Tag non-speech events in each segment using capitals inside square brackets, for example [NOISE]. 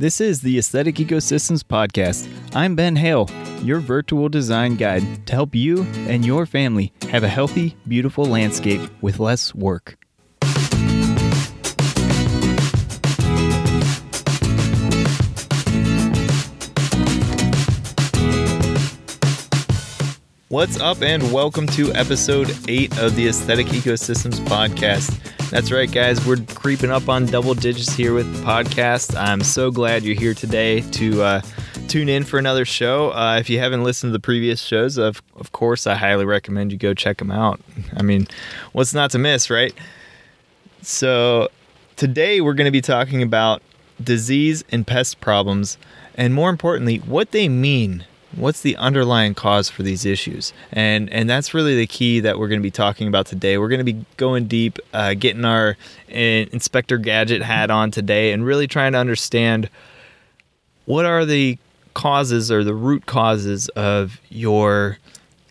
This is the Aesthetic Ecosystems Podcast. I'm Ben Hale, your virtual design guide to help you and your family have a healthy, beautiful landscape with less work. What's up, and welcome to episode 8 of the Aesthetic Ecosystems Podcast. That's right, guys, we're creeping up on double digits here with the podcast. I'm so glad you're here today to uh, tune in for another show. Uh, if you haven't listened to the previous shows, of, of course, I highly recommend you go check them out. I mean, what's not to miss, right? So, today we're going to be talking about disease and pest problems, and more importantly, what they mean what's the underlying cause for these issues? And and that's really the key that we're going to be talking about today. We're going to be going deep uh, getting our uh, inspector gadget hat on today and really trying to understand what are the causes or the root causes of your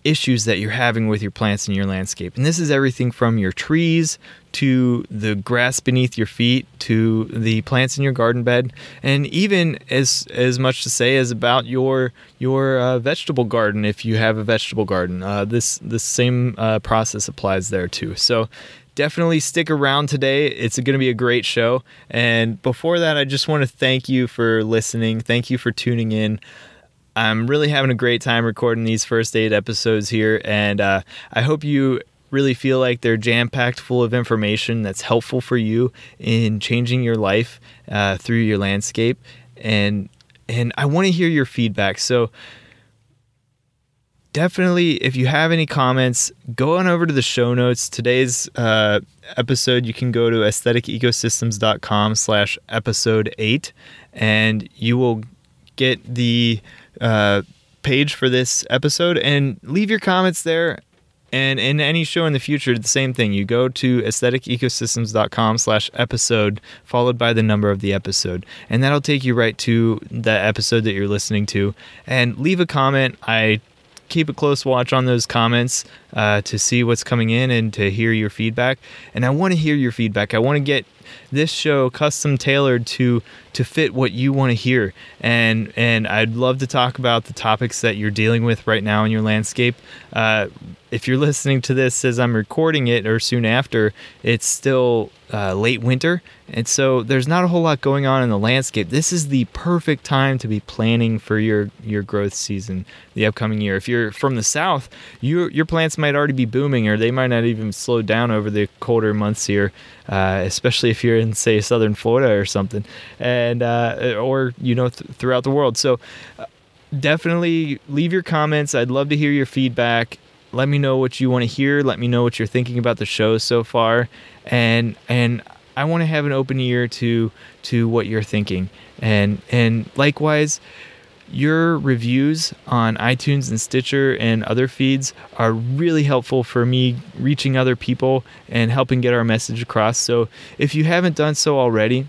issues that you're having with your plants in your landscape. And this is everything from your trees to the grass beneath your feet to the plants in your garden bed and even as as much to say as about your your uh, vegetable garden if you have a vegetable garden. Uh, this this same uh, process applies there too. So definitely stick around today. It's going to be a great show. And before that, I just want to thank you for listening. Thank you for tuning in. I'm really having a great time recording these first eight episodes here, and uh, I hope you really feel like they're jam packed full of information that's helpful for you in changing your life uh, through your landscape. And and I want to hear your feedback. So definitely, if you have any comments, go on over to the show notes. Today's uh, episode, you can go to aestheticecosystems.com slash episode eight, and you will get the uh, page for this episode and leave your comments there. And in any show in the future, the same thing. You go to aestheticecosystems.com slash episode, followed by the number of the episode. And that'll take you right to the episode that you're listening to. And leave a comment. I keep a close watch on those comments uh, to see what's coming in and to hear your feedback. And I want to hear your feedback. I want to get this show custom tailored to to fit what you want to hear. And and I'd love to talk about the topics that you're dealing with right now in your landscape. Uh, if you're listening to this as I'm recording it or soon after it's still uh, late winter. And so there's not a whole lot going on in the landscape. This is the perfect time to be planning for your your growth season the upcoming year. If you're from the south your your plants might already be booming or they might not even slow down over the colder months here uh, especially if you're in say southern Florida or something, and uh, or you know th- throughout the world. So uh, definitely leave your comments. I'd love to hear your feedback. Let me know what you want to hear. Let me know what you're thinking about the show so far, and and I want to have an open ear to to what you're thinking, and and likewise your reviews on iTunes and Stitcher and other feeds are really helpful for me reaching other people and helping get our message across. So if you haven't done so already,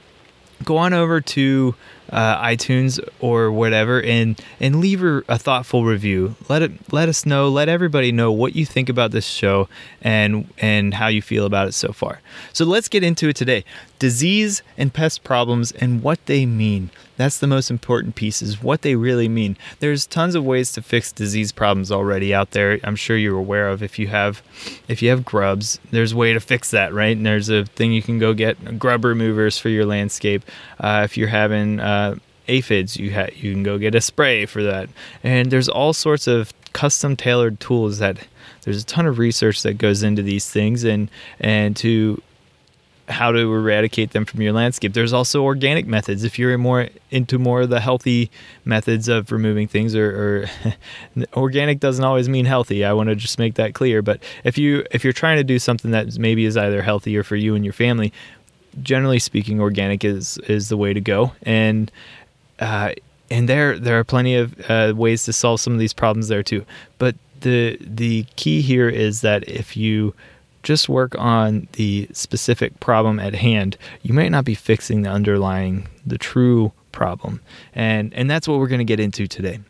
go on over to uh, iTunes or whatever and and leave a, a thoughtful review. Let it let us know. Let everybody know what you think about this show and and how you feel about it so far. So let's get into it today. Disease and pest problems and what they mean. That's the most important piece is what they really mean. There's tons of ways to fix disease problems already out there. I'm sure you're aware of if you have if you have grubs, there's a way to fix that, right? And there's a thing you can go get grub removers for your landscape. Uh, if you're having uh, Uh, aphids, you ha- you can go get a spray for that. And there's all sorts of custom tailored tools that there's a ton of research that goes into these things and and to how to eradicate them from your landscape. There's also organic methods. If you're more into more of the healthy methods of removing things, or, or [LAUGHS] organic doesn't always mean healthy. I want to just make that clear. But if you if you're trying to do something that maybe is either healthier for you and your family, generally speaking, organic is is the way to go. And uh, and there there are plenty of uh, ways to solve some of these problems there too. But the the key here is that if you just work on the specific problem at hand, you might not be fixing the underlying, the true problem. And, and that's what we're going to get into today.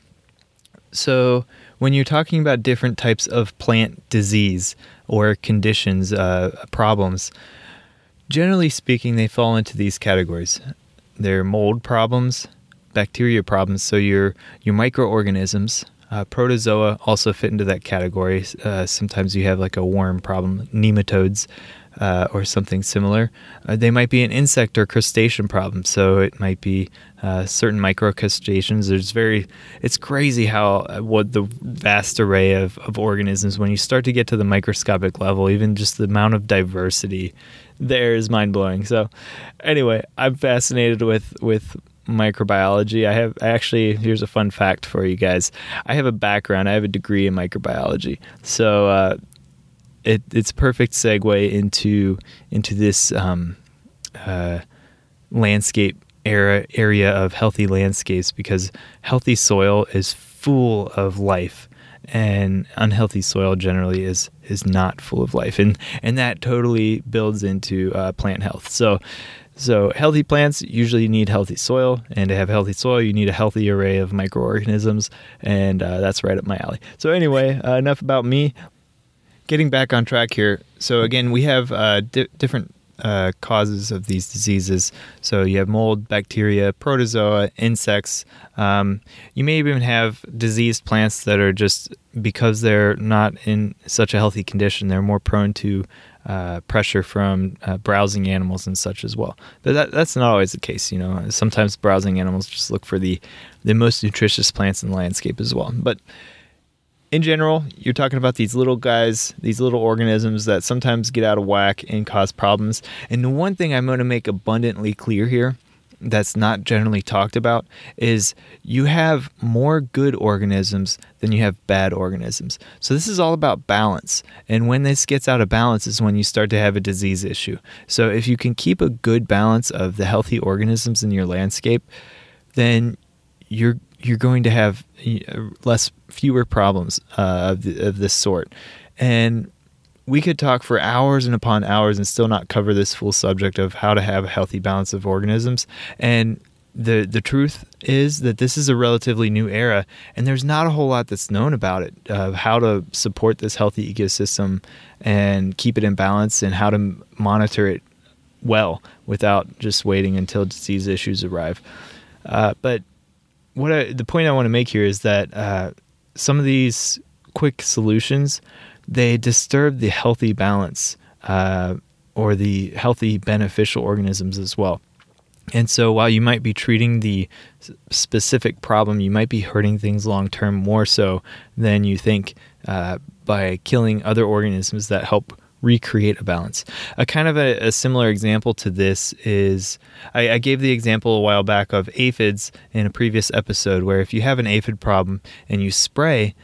So, when you're talking about different types of plant disease or conditions, uh, problems, generally speaking, they fall into these categories. They're mold problems, bacteria problems. So your your microorganisms, uh, protozoa also fit into that category. Uh, sometimes you have like a worm problem, nematodes. Uh, or something similar. Uh, they might be an insect or crustacean problem, so it might be uh, certain microcrustaceans. There's very, it's crazy how uh, what the vast array of, of organisms. When you start to get to the microscopic level, even just the amount of diversity there is mind blowing. So, anyway, I'm fascinated with with microbiology. I have actually here's a fun fact for you guys. I have a background. I have a degree in microbiology. So uh, it, it's a perfect segue into into this um, uh, landscape era area of healthy landscapes because healthy soil is full of life and unhealthy soil generally is is not full of life and and that totally builds into uh, plant health so so healthy plants usually need healthy soil and to have healthy soil you need a healthy array of microorganisms and uh, that's right up my alley so anyway uh, enough about me getting back on track here so again we have uh, di- different uh, causes of these diseases. So you have mold, bacteria, protozoa, insects. Um, you may even have diseased plants that are just because they're not in such a healthy condition, they're more prone to uh, pressure from uh, browsing animals and such as well. But that, that's not always the case. You know, sometimes browsing animals just look for the the most nutritious plants in the landscape as well. But in general, you're talking about these little guys, these little organisms that sometimes get out of whack and cause problems. And the one thing I'm going to make abundantly clear here that's not generally talked about is you have more good organisms than you have bad organisms. So this is all about balance. And when this gets out of balance is when you start to have a disease issue. So if you can keep a good balance of the healthy organisms in your landscape, then you're you're going to have less fewer problems uh, of, the, of this sort and we could talk for hours and upon hours and still not cover this full subject of how to have a healthy balance of organisms. And the the truth is that this is a relatively new era and there's not a whole lot that's known about it of how to support this healthy ecosystem and keep it in balance and how to monitor it well without just waiting until disease issues arrive. Uh, but what I, the point I want to make here is that uh, some of these quick solutions they disturb the healthy balance uh, or the healthy beneficial organisms as well. And so while you might be treating the specific problem, you might be hurting things long term more so than you think uh, by killing other organisms that help recreate a balance. A kind of a, a similar example to this is I, I, gave the example a while back of aphids in a previous episode, where if you have an aphid problem and you spray,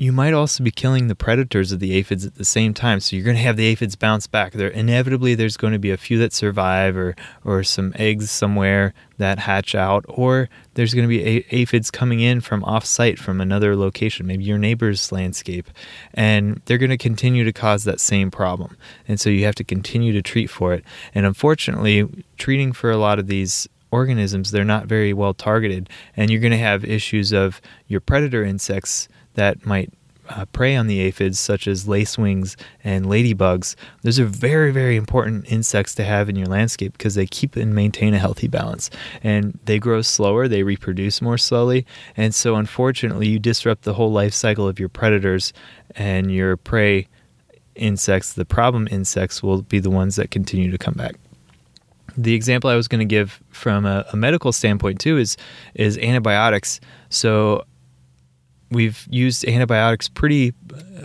you might also be killing the predators of the aphids at the same time. So you're going to have the aphids bounce back. There inevitably there's going to be a few that survive, or or some eggs somewhere that hatch out, or there's going to be a- aphids coming in from off-site from another location, maybe your neighbor's landscape, and they're going to continue to cause that same problem. And so you have to continue to treat for it. And unfortunately, treating for a lot of these organisms, they're not very well targeted, and you're going to have issues of your predator insects that might uh, prey on the aphids, such as lacewings and ladybugs. Those are very, very important insects to have in your landscape because they keep and maintain a healthy balance. And they grow slower, they reproduce more slowly. And so, unfortunately, you disrupt the whole life cycle of your predators and your prey insects. The problem insects will be the ones that continue to come back the example I was going to give from a, a, medical standpoint too is is antibiotics. So we've used antibiotics pretty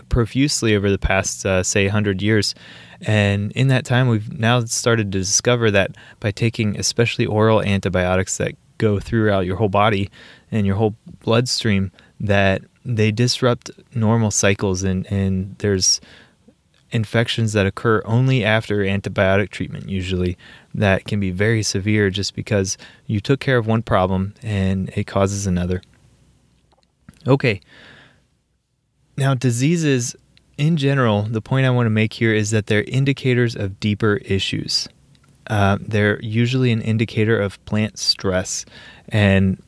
profusely over the past, uh, say, 100 years. And in that time, we've now started to discover that by taking especially oral antibiotics that go throughout your whole body and your whole bloodstream, that they disrupt normal cycles and, and there's infections that occur only after antibiotic treatment usually that can be very severe just because you took care of one problem and it causes another Okay. Now, diseases in general, the point I want to make here is that they're indicators of deeper issues. Uh, they're usually an indicator of plant stress. And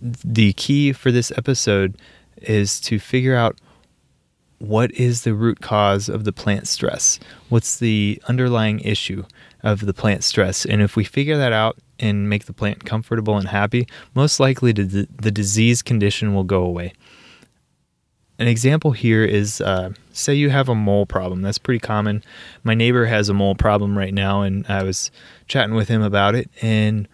the key for this episode is to figure out what is the root cause of the plant stress? What's the underlying issue of the plant stress? And if we figure that out and make the plant comfortable and happy, most likely the, the disease condition will go away. An example here is uh, say you have a mole problem. That's pretty common. My neighbor has a mole problem right now, and I was chatting with him about it. And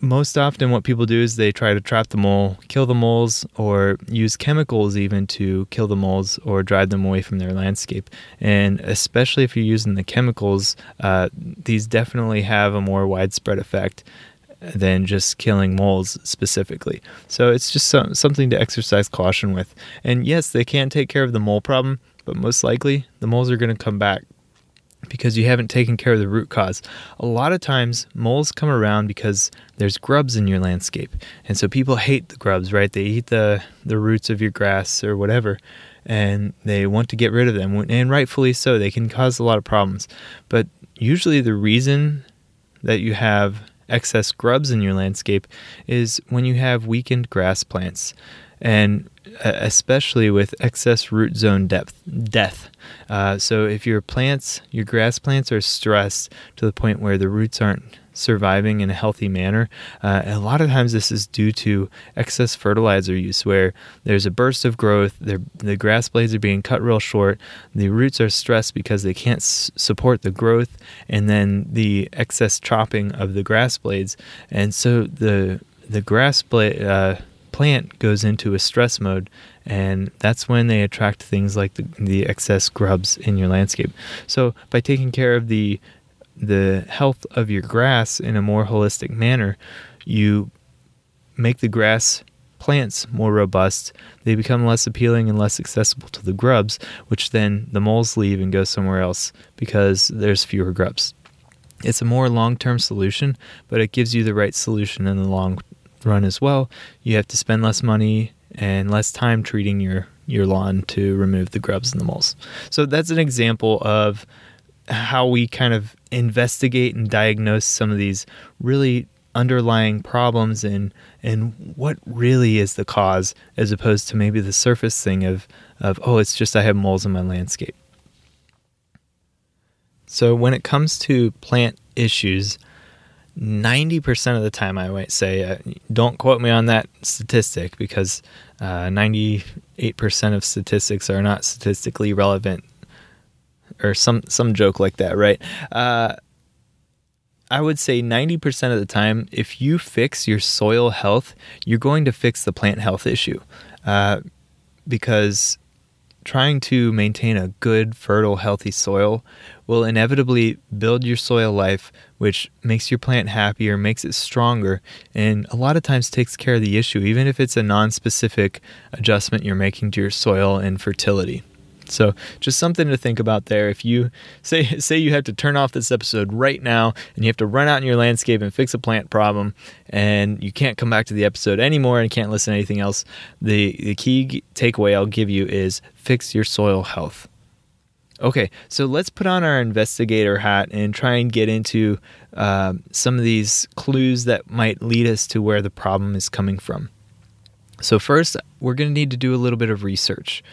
most often what people do is they try to trap the mole, kill the moles, or use chemicals even to kill the moles or drive them away from their landscape. And especially if you're using the chemicals, uh, these definitely have a more widespread effect than just killing moles specifically. So it's just some, something to exercise caution with. And yes, they can take care of the mole problem, but most likely the moles are going to come back because you haven't taken care of the root cause. A lot of times, moles come around because there's grubs in your landscape. And so people hate the grubs, right? They eat the, the roots of your grass or whatever, and they want to get rid of them. And rightfully so, they can cause a lot of problems. But usually, the reason that you have excess grubs in your landscape is when you have weakened grass plants. And especially with excess root zone depth death. Uh, so if your plants, your grass plants, are stressed to the point where the roots aren't surviving in a healthy manner, uh, a lot of times this is due to excess fertilizer use, where there's a burst of growth, the grass blades are being cut real short, the roots are stressed because they can't s- support the growth, and then the excess chopping of the grass blades, and so the the grass blade. Uh, plant goes into a stress mode, and that's when they attract things like the, the excess grubs in your landscape. So by taking care of the the health of your grass in a more holistic manner, you make the grass plants more robust. They become less appealing and less accessible to the grubs, which then the moles leave and go somewhere else because there's fewer grubs. It's a more long term solution, but it gives you the right solution in the long run as well, you have to spend less money and less time treating your your lawn to remove the grubs and the moles. So that's an example of how we kind of investigate and diagnose some of these really underlying problems and and what really is the cause as opposed to maybe the surface thing of of oh it's just I have moles in my landscape. So when it comes to plant issues, 90% of the time, I might say, uh, don't quote me on that statistic because uh, 98% of statistics are not statistically relevant or some, some joke like that, right? Uh, I would say 90% of the time, if you fix your soil health, you're going to fix the plant health issue. Uh, because trying to maintain a good, fertile, healthy soil will inevitably build your soil life, which makes your plant happier, makes it stronger, and a lot of times takes care of the issue, even if it's a non specific adjustment you're making to your soil and fertility. So just something to think about there. If you [LAUGHS] say say you have to turn off this episode right now and you have to run out in your landscape and fix a plant problem and you can't come back to the episode anymore and can't listen to anything else, the the key takeaway I'll give you is fix your soil health. Okay, so let's put on our investigator hat and try and get into uh, some of these clues that might lead us to where the problem is coming from. So, first, we're going to need to do a little bit of research.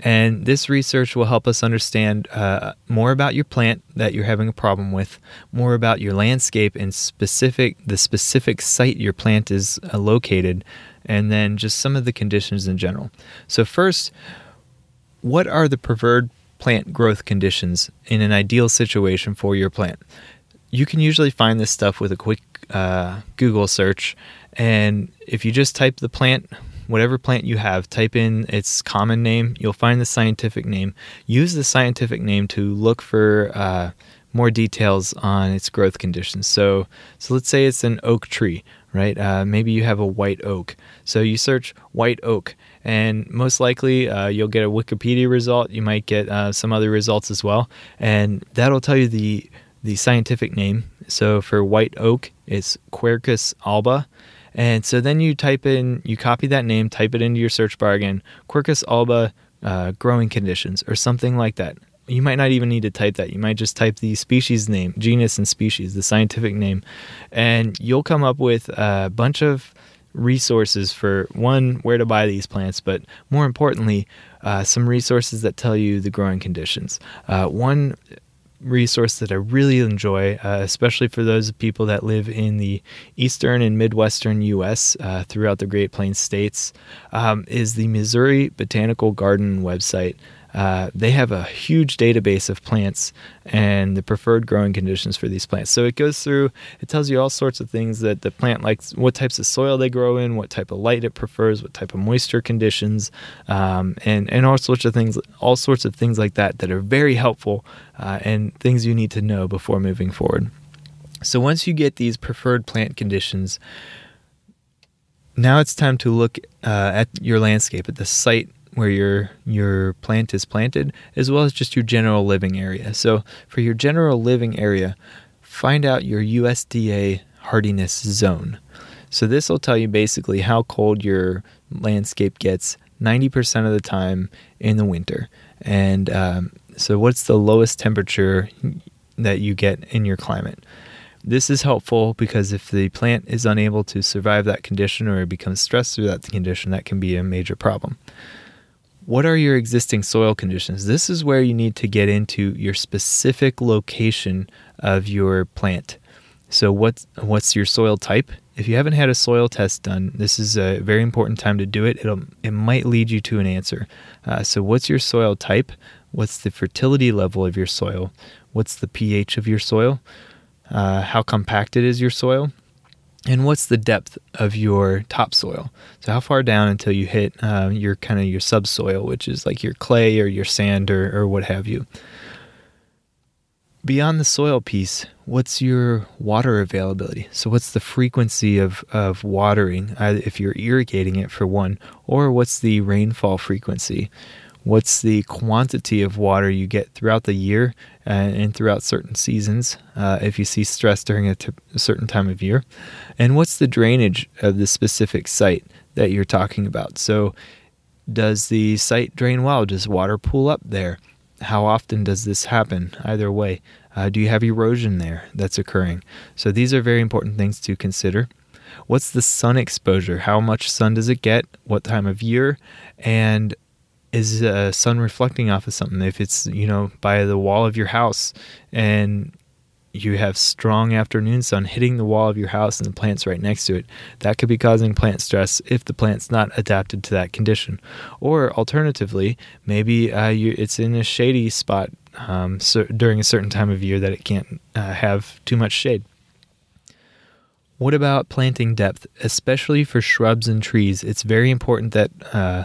And this research will help us understand uh, more about your plant that you're having a problem with, more about your landscape and specific the specific site your plant is uh, located, and then just some of the conditions in general. So first, what are the preferred plant growth conditions in an ideal situation for your plant? You can usually find this stuff with a quick uh, Google search, and if you just type the plant whatever plant you have, type in its common name. You'll find the scientific name. Use the scientific name to look for uh, more details on its growth conditions. So, so let's say it's an oak tree, right? Uh, maybe you have a white oak. So you search white oak, and most likely uh, you'll get a Wikipedia result. You might get uh, some other results as well, and that'll tell you the the scientific name. So for white oak, it's Quercus alba. And so then you type in, you copy that name, type it into your search bar again, Quercus alba uh, growing conditions or something like that. You might not even need to type that. You might just type the species name, genus and species, the scientific name, and you'll come up with a bunch of resources for one, where to buy these plants, but more importantly, uh, some resources that tell you the growing conditions. Uh, one resource that I really enjoy, uh, especially for those people that live in the eastern and midwestern U.S. Uh, throughout the Great Plains states, um, is the Missouri Botanical Garden website. Uh, they have a huge database of plants and the preferred growing conditions for these plants. So it goes through, it tells you all sorts of things that the plant likes, what types of soil they grow in, what type of light it prefers, what type of moisture conditions, um, and and all sorts of things, all sorts of things like that that are very helpful uh, and things you need to know before moving forward. So once you get these preferred plant conditions, now it's time to look uh, at your landscape, at the site where your your plant is planted, as well as just your general living area. So for your general living area, find out your USDA hardiness zone. So this will tell you basically how cold your landscape gets 90% of the time in the winter. And um, so what's the lowest temperature that you get in your climate? This is helpful because if the plant is unable to survive that condition or it becomes stressed through that condition, that can be a major problem what are your existing soil conditions? This is where you need to get into your specific location of your plant. So what's what's your soil type? If you haven't had a soil test done, this is a very important time to do it. It'll it might lead you to an answer. Uh, so what's your soil type? What's the fertility level of your soil? What's the pH of your soil? Uh, how compacted is your soil? And what's the depth of your topsoil? So how far down until you hit uh, your kind of your subsoil, which is like your clay or your sand or, or what have you. Beyond the soil piece, what's your water availability? So what's the frequency of, of watering, if you're irrigating it for one, or what's the rainfall frequency? What's the quantity of water you get throughout the year uh, and throughout certain seasons uh, if you see stress during a, t- a certain time of year, and what's the drainage of the specific site that you're talking about. So, does the site drain well? Does water pool up there? How often does this happen? Either way, uh, do you have erosion there that's occurring? So, these are very important things to consider. What's the sun exposure? How much sun does it get? What time of year? And is uh, sun reflecting off of something. If it's you know by the wall of your house and you have strong afternoon sun hitting the wall of your house and the plant's right next to it that could be causing plant stress if the plant's not adapted to that condition. Or alternatively maybe uh, you, it's in a shady spot um, so during a certain time of year that it can't uh, have too much shade. What about planting depth especially for shrubs and trees? It's very important that uh,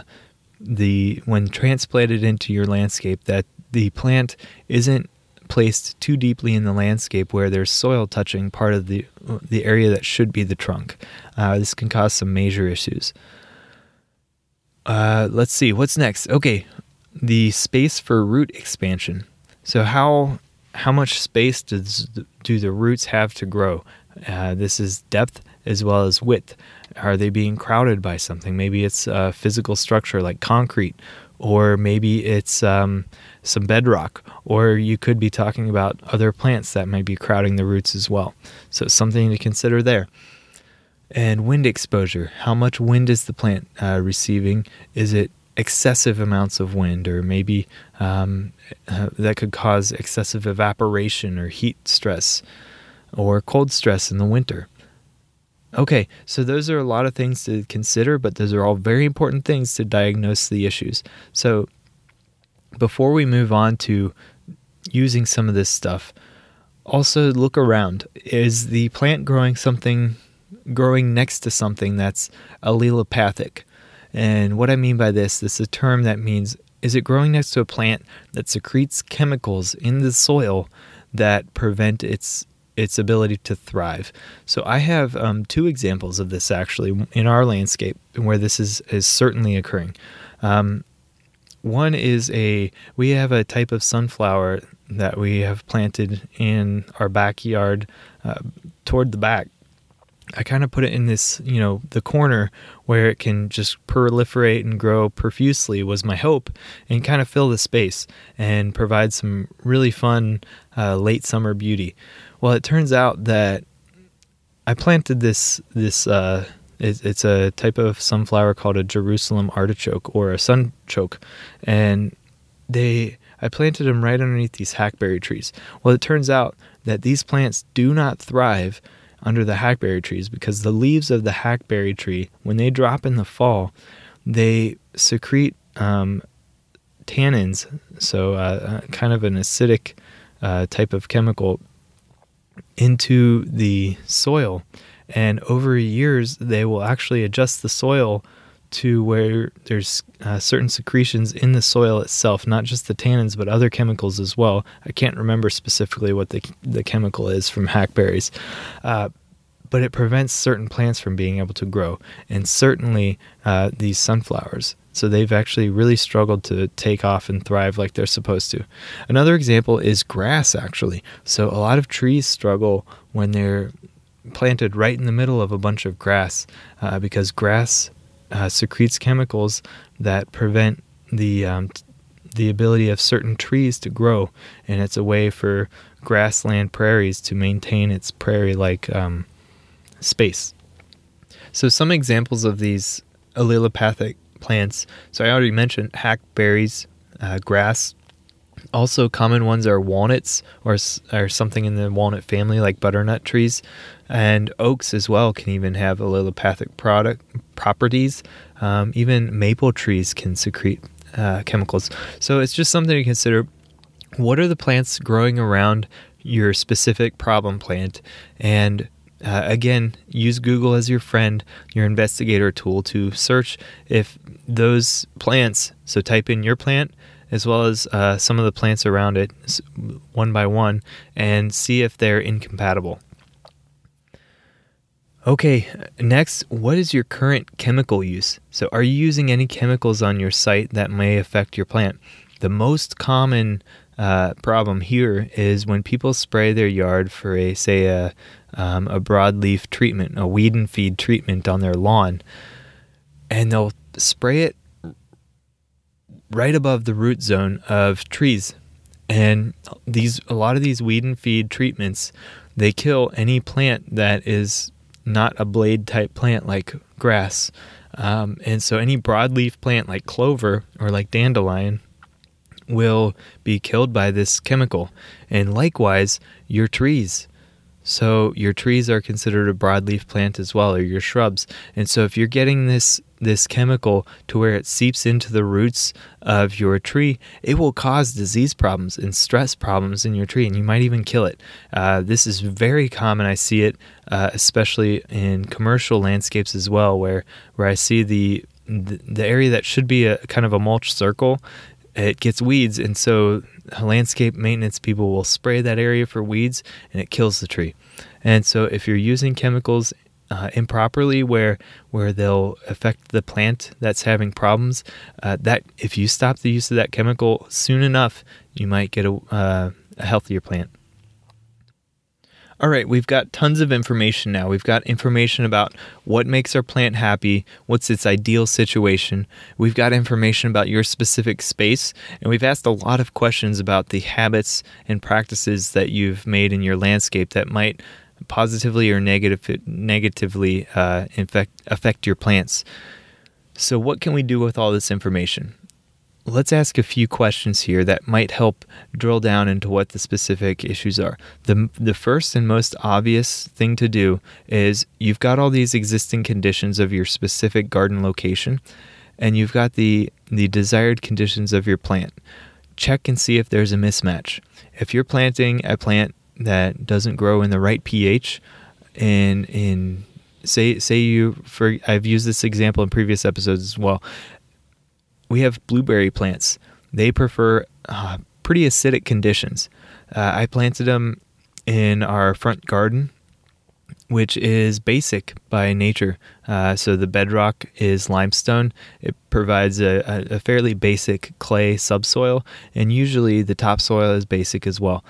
the when transplanted into your landscape that the plant isn't placed too deeply in the landscape where there's soil touching part of the the area that should be the trunk. Uh, this can cause some major issues. Uh, let's see what's next. Okay, the space for root expansion. So how how much space does do the roots have to grow? Uh, this is depth as well as width. Are they being crowded by something? Maybe it's a physical structure like concrete, or maybe it's um, some bedrock, or you could be talking about other plants that might be crowding the roots as well. So, something to consider there. And wind exposure. How much wind is the plant uh, receiving? Is it excessive amounts of wind, or maybe um, uh, that could cause excessive evaporation or heat stress, or cold stress in the winter? Okay, so those are a lot of things to consider, but those are all very important things to diagnose the issues. So before we move on to using some of this stuff, also look around. Is the plant growing something growing next to something that's allelopathic? And what I mean by this, this is a term that means is it growing next to a plant that secretes chemicals in the soil that prevent its its ability to thrive. So I have um, two examples of this actually in our landscape where this is is certainly occurring. Um, one is a we have a type of sunflower that we have planted in our backyard uh, toward the back. I kind of put it in this, you know, the corner where it can just proliferate and grow profusely was my hope, and kind of fill the space and provide some really fun uh, late summer beauty. Well, it turns out that I planted this this uh, it, it's a type of sunflower called a Jerusalem artichoke or a sunchoke, and they I planted them right underneath these hackberry trees. Well, it turns out that these plants do not thrive under the hackberry trees because the leaves of the hackberry tree, when they drop in the fall, they secrete um, tannins, so uh, uh, kind of an acidic uh, type of chemical, into the soil. And over years, they will actually adjust the soil to where there's uh, certain secretions in the soil itself, not just the tannins, but other chemicals as well. I can't remember specifically what the, the chemical is from hackberries. Uh, but it prevents certain plants from being able to grow, and certainly uh, these sunflowers. So they've actually really struggled to take off and thrive like they're supposed to. Another example is grass, actually. So a lot of trees struggle when they're planted right in the middle of a bunch of grass uh, because grass uh, secretes chemicals that prevent the um, the ability of certain trees to grow, and it's a way for grassland prairies to maintain its prairie-like um, space. So, some examples of these allelopathic plants. So, I already mentioned hackberries, uh, grass. Also, common ones are walnuts or, or something in the walnut family, like butternut trees. And oaks as well can even have allelopathic product properties. Um, even maple trees can secrete uh, chemicals. So, it's just something to consider. What are the plants growing around your specific problem plant? And uh, again, use Google as your friend, your investigator tool to search if those plants, so type in your plant as well as uh, some of the plants around it one by one and see if they're incompatible. Okay, next, what is your current chemical use? So, are you using any chemicals on your site that may affect your plant? The most common uh, problem here is when people spray their yard for a, say, a, um, a broadleaf treatment, a weed and feed treatment on their lawn, and they'll spray it right above the root zone of trees. And these a lot of these weed and feed treatments, they kill any plant that is not a blade type plant like grass. Um, and so any broadleaf plant like clover or like dandelion will be killed by this chemical. And likewise, your trees. So your trees are considered a broadleaf plant as well, or your shrubs. And so if you're getting this this chemical to where it seeps into the roots of your tree, it will cause disease problems and stress problems in your tree, and you might even kill it. Uh, this is very common. I see it, uh, especially in commercial landscapes as well, where where I see the the area that should be a kind of a mulch circle it gets weeds and so landscape maintenance people will spray that area for weeds and it kills the tree. And so if you're using chemicals uh, improperly where where they'll affect the plant that's having problems uh, that if you stop the use of that chemical soon enough you might get a, uh, a healthier plant all right, we've got tons of information now. We've got information about what makes our plant happy, what's its ideal situation. We've got information about your specific space, and we've asked a lot of questions about the habits and practices that you've made in your landscape that might positively or negative, negatively uh, infect, affect your plants. So, what can we do with all this information? Let's ask a few questions here that might help drill down into what the specific issues are. The, the first and most obvious thing to do is you've got all these existing conditions of your specific garden location, and you've got the, the desired conditions of your plant. Check and see if there's a mismatch. If you're planting a plant that doesn't grow in the right pH, in in say say you for I've used this example in previous episodes as well we have blueberry plants. They prefer uh, pretty acidic conditions. Uh, I planted them in our front garden, which is basic by nature. Uh, so the bedrock is limestone. It provides a, a, fairly basic clay subsoil, and usually the topsoil is basic as well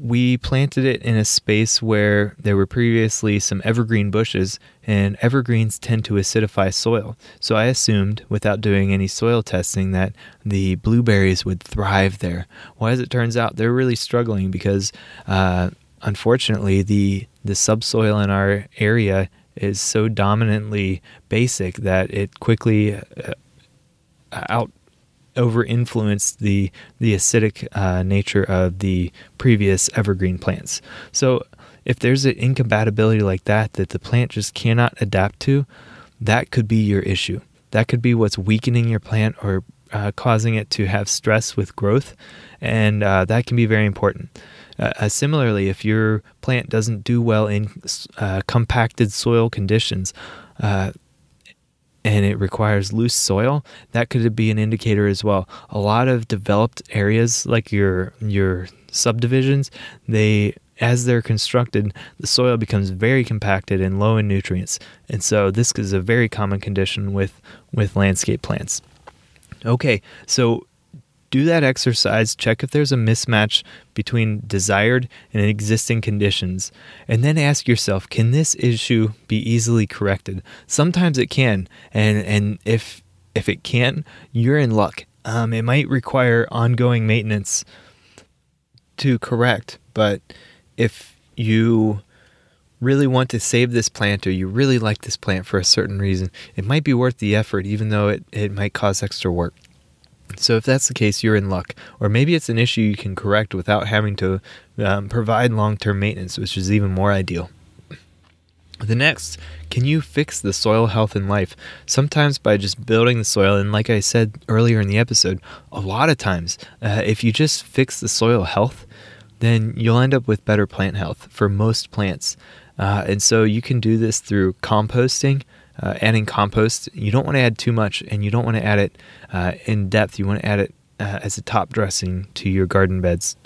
we planted it in a space where there were previously some evergreen bushes, and evergreens tend to acidify soil. So I assumed, without doing any soil testing, that the blueberries would thrive there. Well, as it turns out, they're really struggling because, uh, unfortunately, the the subsoil in our area is so dominantly basic that it quickly uh, out over influence the the acidic uh, nature of the previous evergreen plants. So if there's an incompatibility like that that the plant just cannot adapt to, that could be your issue. That could be what's weakening your plant or uh, causing it to have stress with growth, and uh, that can be very important. Uh, uh similarly, if your plant doesn't do well in uh, compacted soil conditions, uh, and it requires loose soil, that could be an indicator as well. A lot of developed areas, like your your subdivisions, they as they're constructed, the soil becomes very compacted and low in nutrients. And so this is a very common condition with with landscape plants. Okay, so do that exercise, check if there's a mismatch between desired and existing conditions, and then ask yourself, can this issue be easily corrected? Sometimes it can, and and if if it can't, you're in luck. Um, it might require ongoing maintenance to correct, but if you really want to save this plant or you really like this plant for a certain reason, it might be worth the effort, even though it, it might cause extra work. So, if that's the case, you're in luck. Or maybe it's an issue you can correct without having to um, provide long term maintenance, which is even more ideal. The next, can you fix the soil health in life? Sometimes by just building the soil, and like I said earlier in the episode, a lot of times, uh, if you just fix the soil health, then you'll end up with better plant health for most plants. Uh, and so you can do this through composting, uh, adding compost. You don't want to add too much, and you don't want to add it uh, in depth. You want to add it uh, as a top dressing to your garden beds.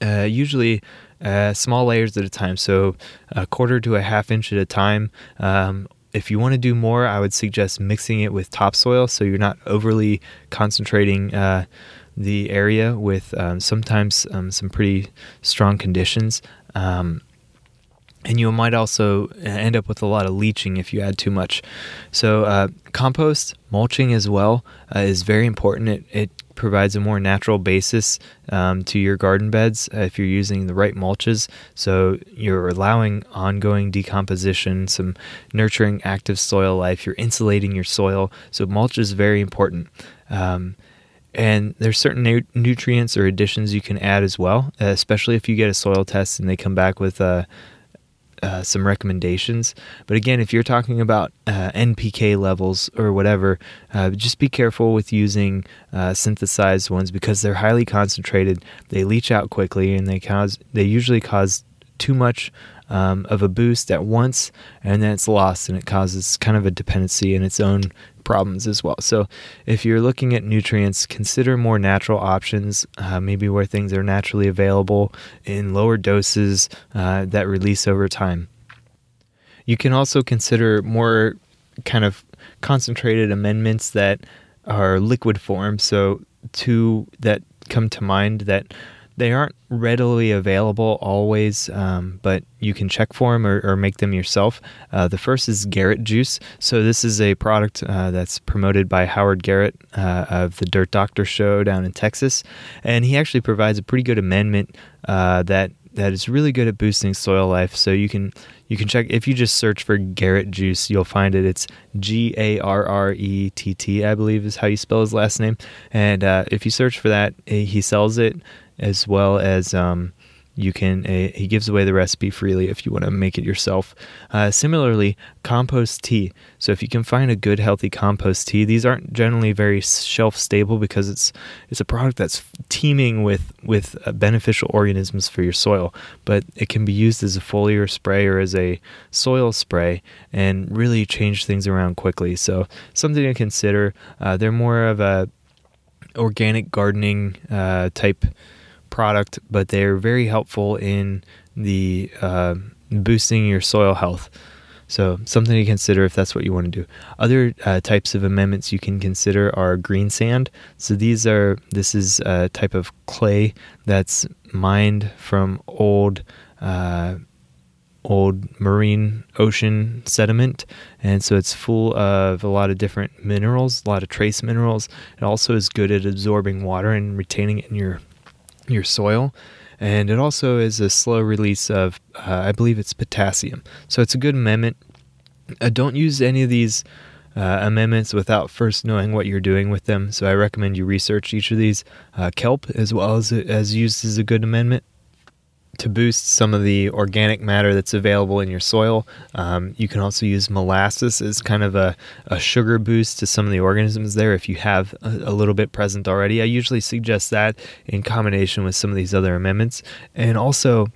Uh, usually, uh, small layers at a time, so a quarter to a half inch at a time. Um, if you want to do more, I would suggest mixing it with topsoil so you're not overly concentrating uh, the area with um, sometimes um, some pretty strong conditions. Um, and you might also end up with a lot of leaching if you add too much. So, uh, compost, mulching as well, uh, is very important. It, it, provides a more natural basis um, to your garden beds if you're using the right mulches. So, you're allowing ongoing decomposition, some nurturing active soil life, you're insulating your soil. So, mulch is very important. Um, and there's certain nu- nutrients or additions you can add as well, uh, especially if you get a soil test and they come back with uh, uh, some recommendations. But again, if you're talking about uh, NPK levels or whatever, uh, just be careful with using uh, synthesized ones because they're highly concentrated. They leach out quickly, and they cause they usually cause too much um, of a boost at once, and then it's lost, and it causes kind of a dependency in its own problems as well. So, if you're looking at nutrients, consider more natural options, uh, maybe where things are naturally available in lower doses uh, that release over time. You can also consider more kind of concentrated amendments that are liquid form. So, two that come to mind that they aren't readily available always, um, but you can check for them or, or make them yourself. Uh, the first is Garrett Juice. So, this is a product uh, that's promoted by Howard Garrett uh, of the Dirt Doctor Show down in Texas. And he actually provides a pretty good amendment uh, that that is really good at boosting soil life. So you can you can check if you just search for Garrett Juice, you'll find it. It's G A R R E T T, I believe is how you spell his last name. And uh, if you search for that, eh, he sells it as well as um, you can uh, he gives away the recipe freely if you want to make it yourself. Uh, similarly compost tea. So if you can find a good healthy compost tea these aren't generally very shelf stable because it's it's a product that's teeming with with uh, beneficial organisms for your soil. But it can be used as a foliar spray or as a soil spray and really change things around quickly. So something to consider uh, they're more of a organic gardening uh, type product, but they're very helpful in the uh, boosting your soil health. So something to consider if that's what you want to do. Other uh, types of amendments you can consider are green sand. So these are this is a type of clay that's mined from old. Uh, old marine ocean sediment and so it's full of a lot of different minerals a lot of trace minerals it also is good at absorbing water and retaining it in your your soil. And it also is a slow release of, uh, I believe it's potassium. So it's a good amendment. Uh, don't use any of these uh, amendments without first knowing what you're doing with them. So I recommend you research each of these. Uh, kelp, as well as as used as a good amendment to boost some of the organic matter that's available in your soil. Um, you can also use molasses as kind of a, a, sugar boost to some of the organisms there if you have a, a, little bit present already. I usually suggest that in combination with some of these other amendments. And also,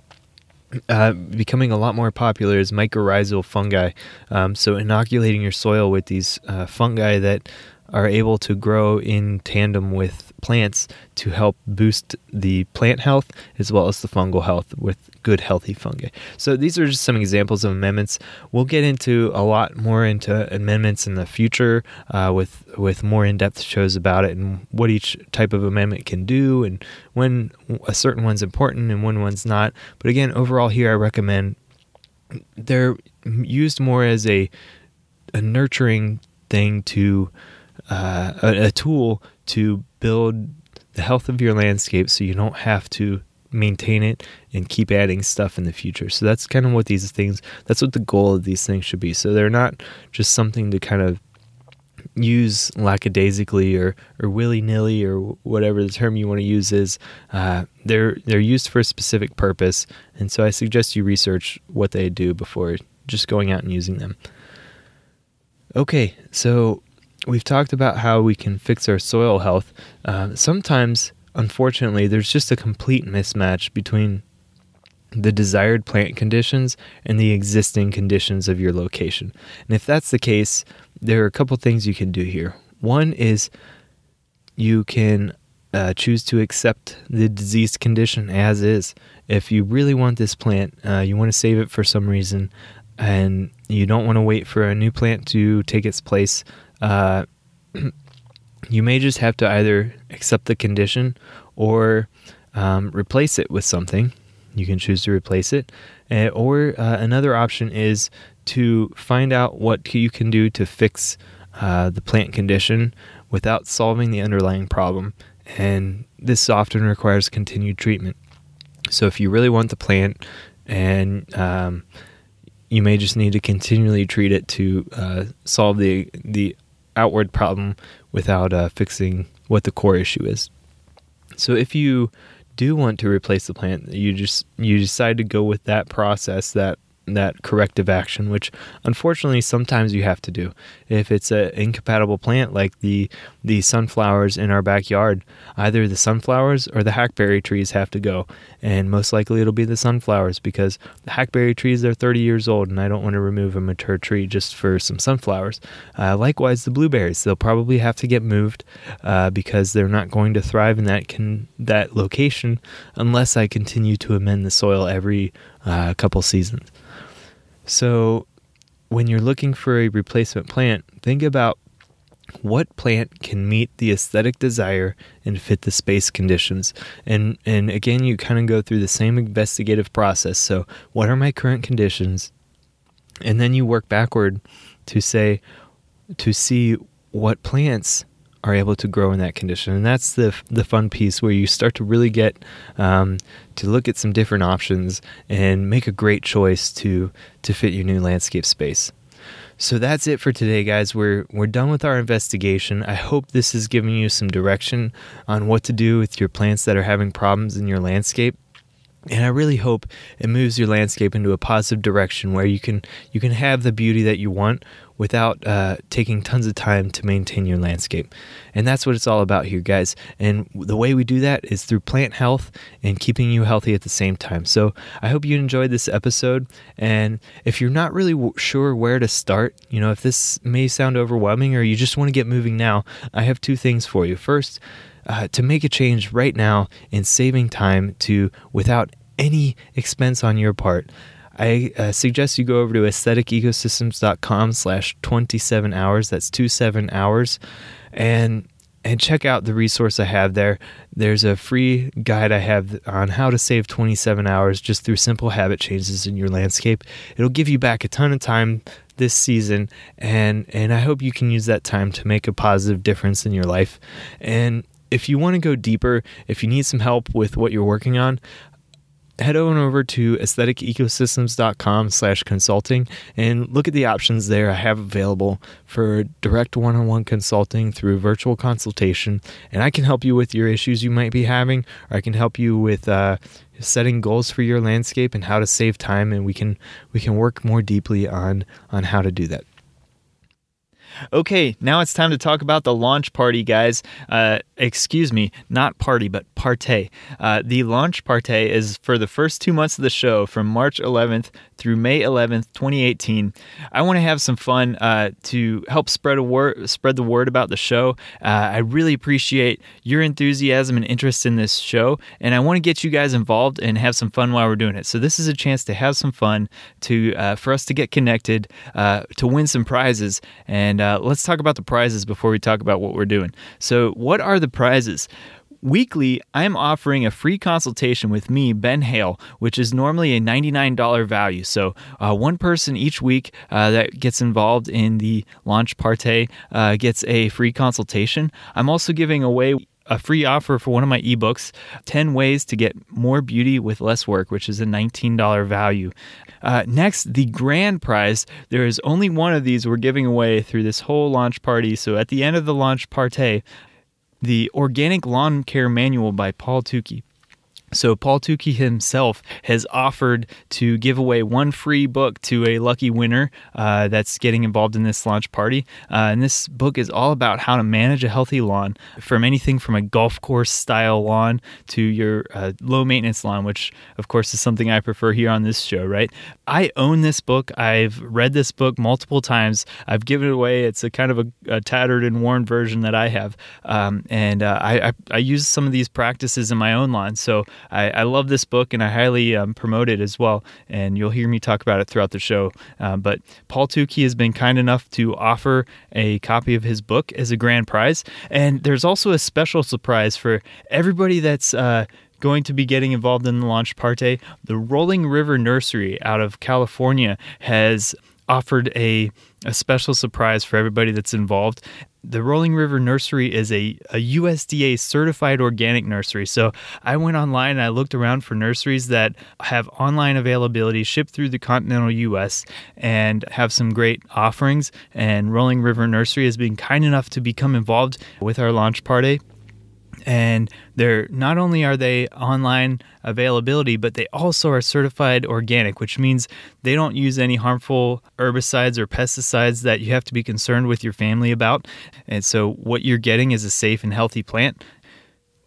uh, becoming a lot more popular is mycorrhizal fungi. Um, so, inoculating your soil with these uh, fungi that are able to grow in tandem with plants to help boost the plant health as well as the fungal health with good healthy fungi. So these are just some examples of amendments. We'll get into a lot more into amendments in the future uh, with with more in-depth shows about it and what each type of amendment can do and when a certain one's important and when one's not. But again, overall here I recommend they're used more as a a nurturing thing to uh, a, a tool to build the health of your landscape so you don't have to maintain it and keep adding stuff in the future. So that's kind of what these things that's what the goal of these things should be. So they're not just something to kind of use lackadaisically or, or willy-nilly or whatever the term you want to use is uh, they're they're used for a specific purpose and so I suggest you research what they do before just going out and using them. Okay, so we've talked about how we can fix our soil health. Uh, sometimes, unfortunately, there's just a complete mismatch between the desired plant conditions and the existing conditions of your location. And if that's the case, there are a couple things you can do here. One is you can uh, choose to accept the diseased condition as is. If you really want this plant, uh, you want to save it for some reason, and you don't want to wait for a new plant to take its place, uh, [CLEARS THROAT] you may just have to either accept the condition or um, replace it with something. You can choose to replace it. Uh, or uh, another option is to find out what you can do to fix uh, the plant condition without solving the underlying problem. And this often requires continued treatment. So if you really want the plant and um, you may just need to continually treat it to uh, solve the the outward problem without uh, fixing what the core issue is. So if you do want to replace the plant, you just you decide to go with that process that that corrective action, which unfortunately sometimes you have to do. If it's an incompatible plant like the the sunflowers in our backyard, either the sunflowers or the hackberry trees have to go, and most likely it'll be the sunflowers because the hackberry trees are 30 years old, and I don't want to remove a mature tree just for some sunflowers. Uh, likewise, the blueberries they'll probably have to get moved uh, because they're not going to thrive in that can that location unless I continue to amend the soil every uh, couple seasons. So, when you're looking for a replacement plant, think about what plant can meet the aesthetic desire and fit the space conditions. And and again, you kind of go through the same investigative process. So, what are my current conditions? And then you work backward to say to see what plants are able to grow in that condition. And that's the the fun piece where you start to really get um, to look at some different options and make a great choice to to fit your new landscape space. So that's it for today, guys. We're we're done with our investigation. I hope this is giving you some direction on what to do with your plants that are having problems in your landscape. And I really hope it moves your landscape into a positive direction where you can you can have the beauty that you want without uh, taking tons of time to maintain your landscape. And that's what it's all about here, guys. And the way we do that is through plant health and keeping you healthy at the same time. So I hope you enjoyed this episode. And if you're not really w- sure where to start, you know, if this may sound overwhelming or you just want to get moving now, I have two things for you. First, uh, to make a change right now in saving time to without any expense on your part I uh, suggest you go over to aestheticecosystems.com slash 27 hours. That's 27 hours. And and check out the resource I have there. There's a free guide I have on how to save 27 hours just through simple habit changes in your landscape. It'll give you back a ton of time this season and and I hope you can use that time to make a positive difference in your life. And if you want to go deeper, if you need some help with what you're working on, head on over to aestheticecosystems.com slash consulting and look at the options there I have available for direct one-on-one consulting through virtual consultation. And I can help you with your issues you might be having, or I can help you with uh, setting goals for your landscape and how to save time. And we can we can work more deeply on on how to do that. Okay, now it's time to talk about the launch party, guys. Uh, excuse me, not party, but partay. Uh, the launch partay is for the first two months of the show from March 11th through May 11th, 2018. I want to have some fun uh, to help spread a word, spread the word about the show. Uh, I really appreciate your enthusiasm and interest in this show, and I want to get you guys involved and have some fun while we're doing it. So this is a chance to have some fun, to uh, for us to get connected, uh, to win some prizes, and uh, let's talk about the prizes before we talk about what we're doing. So, what are the prizes? Weekly, I'm offering a free consultation with me, Ben Hale, which is normally a $99 value. So, uh, one person each week uh, that gets involved in the launch partay uh, gets a free consultation. I'm also giving away a free offer for one of my ebooks 10 ways to get more beauty with less work which is a $19 value. Uh, next the grand prize. There is only one of these we're giving away through this whole launch party. So at the end of the launch party the Organic Lawn Care Manual by Paul Tukey. So, Paul Tukey himself has offered to give away one free book to a lucky winner uh, that's getting involved in this launch party. Uh, and this book is all about how to manage a healthy lawn from anything from a golf course style lawn to your uh, low maintenance lawn, which, of course, is something I prefer here on this show, right? I own this book. I've read this book multiple times. I've given it away. It's a kind of a, a tattered and worn version that I have. Um, and uh, I, I, I use some of these practices in my own lawn. So, I, I love this book and I highly um, promote it as well. And you'll hear me talk about it throughout the show. Uh, but Paul Tukey has been kind enough to offer a copy of his book as a grand prize. And there's also a special surprise for everybody that's. Uh, going to be getting involved in the launch party. The Rolling River Nursery out of California has offered a, a special surprise for everybody that's involved the Rolling River Nursery is a, a USDA certified organic nursery. So I went online and I looked around for nurseries that have online availability, shipped through the continental US, and have some great offerings. And Rolling River Nursery has been kind enough to become involved with our launch party and they're not only are they online availability but they also are certified organic which means they don't use any harmful herbicides or pesticides that you have to be concerned with your family about. And so what you're getting is a safe and healthy plant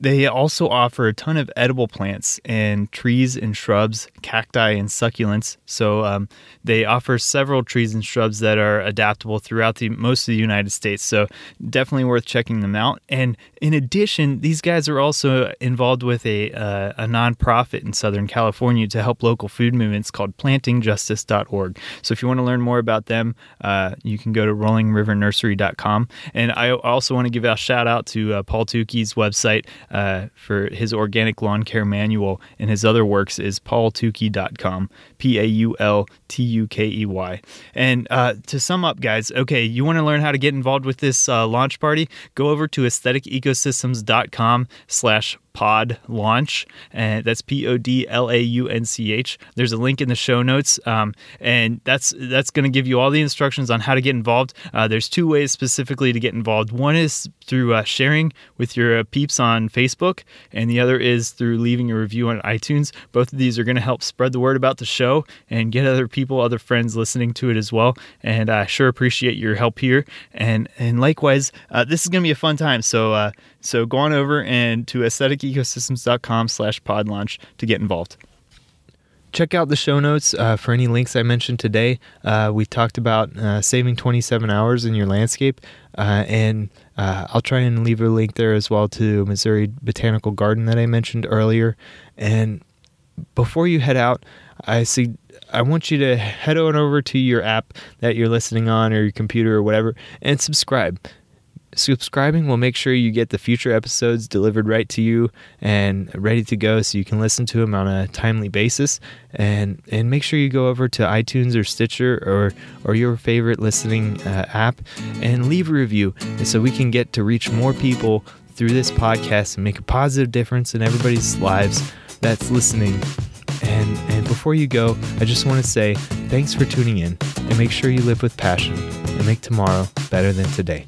they also offer a ton of edible plants and trees and shrubs, cacti and succulents. So um, they offer several trees and shrubs that are adaptable throughout the most of the United States. So definitely worth checking them out. And in addition, these guys are also involved with a uh, a nonprofit in Southern California to help local food movements called PlantingJustice.org. So if you want to learn more about them, uh, you can go to RollingRiverNursery.com. And I also want to give a shout out to uh, Paul Tukey's website uh, for his organic lawn care manual and his other works is paultukey.com, P A U L T U K E Y. And uh, to sum up, guys, okay, you want to learn how to get involved with this uh, launch party? Go over to aestheticecosystems.com slash pod launch and that's p-o-d-l-a-u-n-c-h there's a link in the show notes um, and that's that's going to give you all the instructions on how to get involved. Uh, there's two ways specifically to get involved. One is through uh, sharing with your uh, peeps on facebook and the other is through leaving a review on itunes. Both of these are going to help spread the word about the show and get other people other friends listening to it as well and i sure appreciate your help here. And and likewise uh, this is going to be a fun time so uh, so go on over and to aestheticecosystems.com slash pod launch to get involved. Check out the show notes uh, for any links I mentioned today. Uh, we talked about uh, saving 27 hours in your landscape, uh, and uh, I'll try and leave a link there as well to Missouri Botanical Garden that I mentioned earlier. And before you head out, I see I want you to head on over to your app that you're listening on or your computer or whatever and subscribe subscribing. Will make sure you get the future episodes delivered right to you and ready to go so you can listen to them on a timely basis. And and make sure you go over to iTunes or Stitcher or or your favorite listening uh, app and leave a review. So we can get to reach more people through this podcast and make a positive difference in everybody's lives that's listening. And and before you go, I just want to say thanks for tuning in and make sure you live with passion and make tomorrow better than today.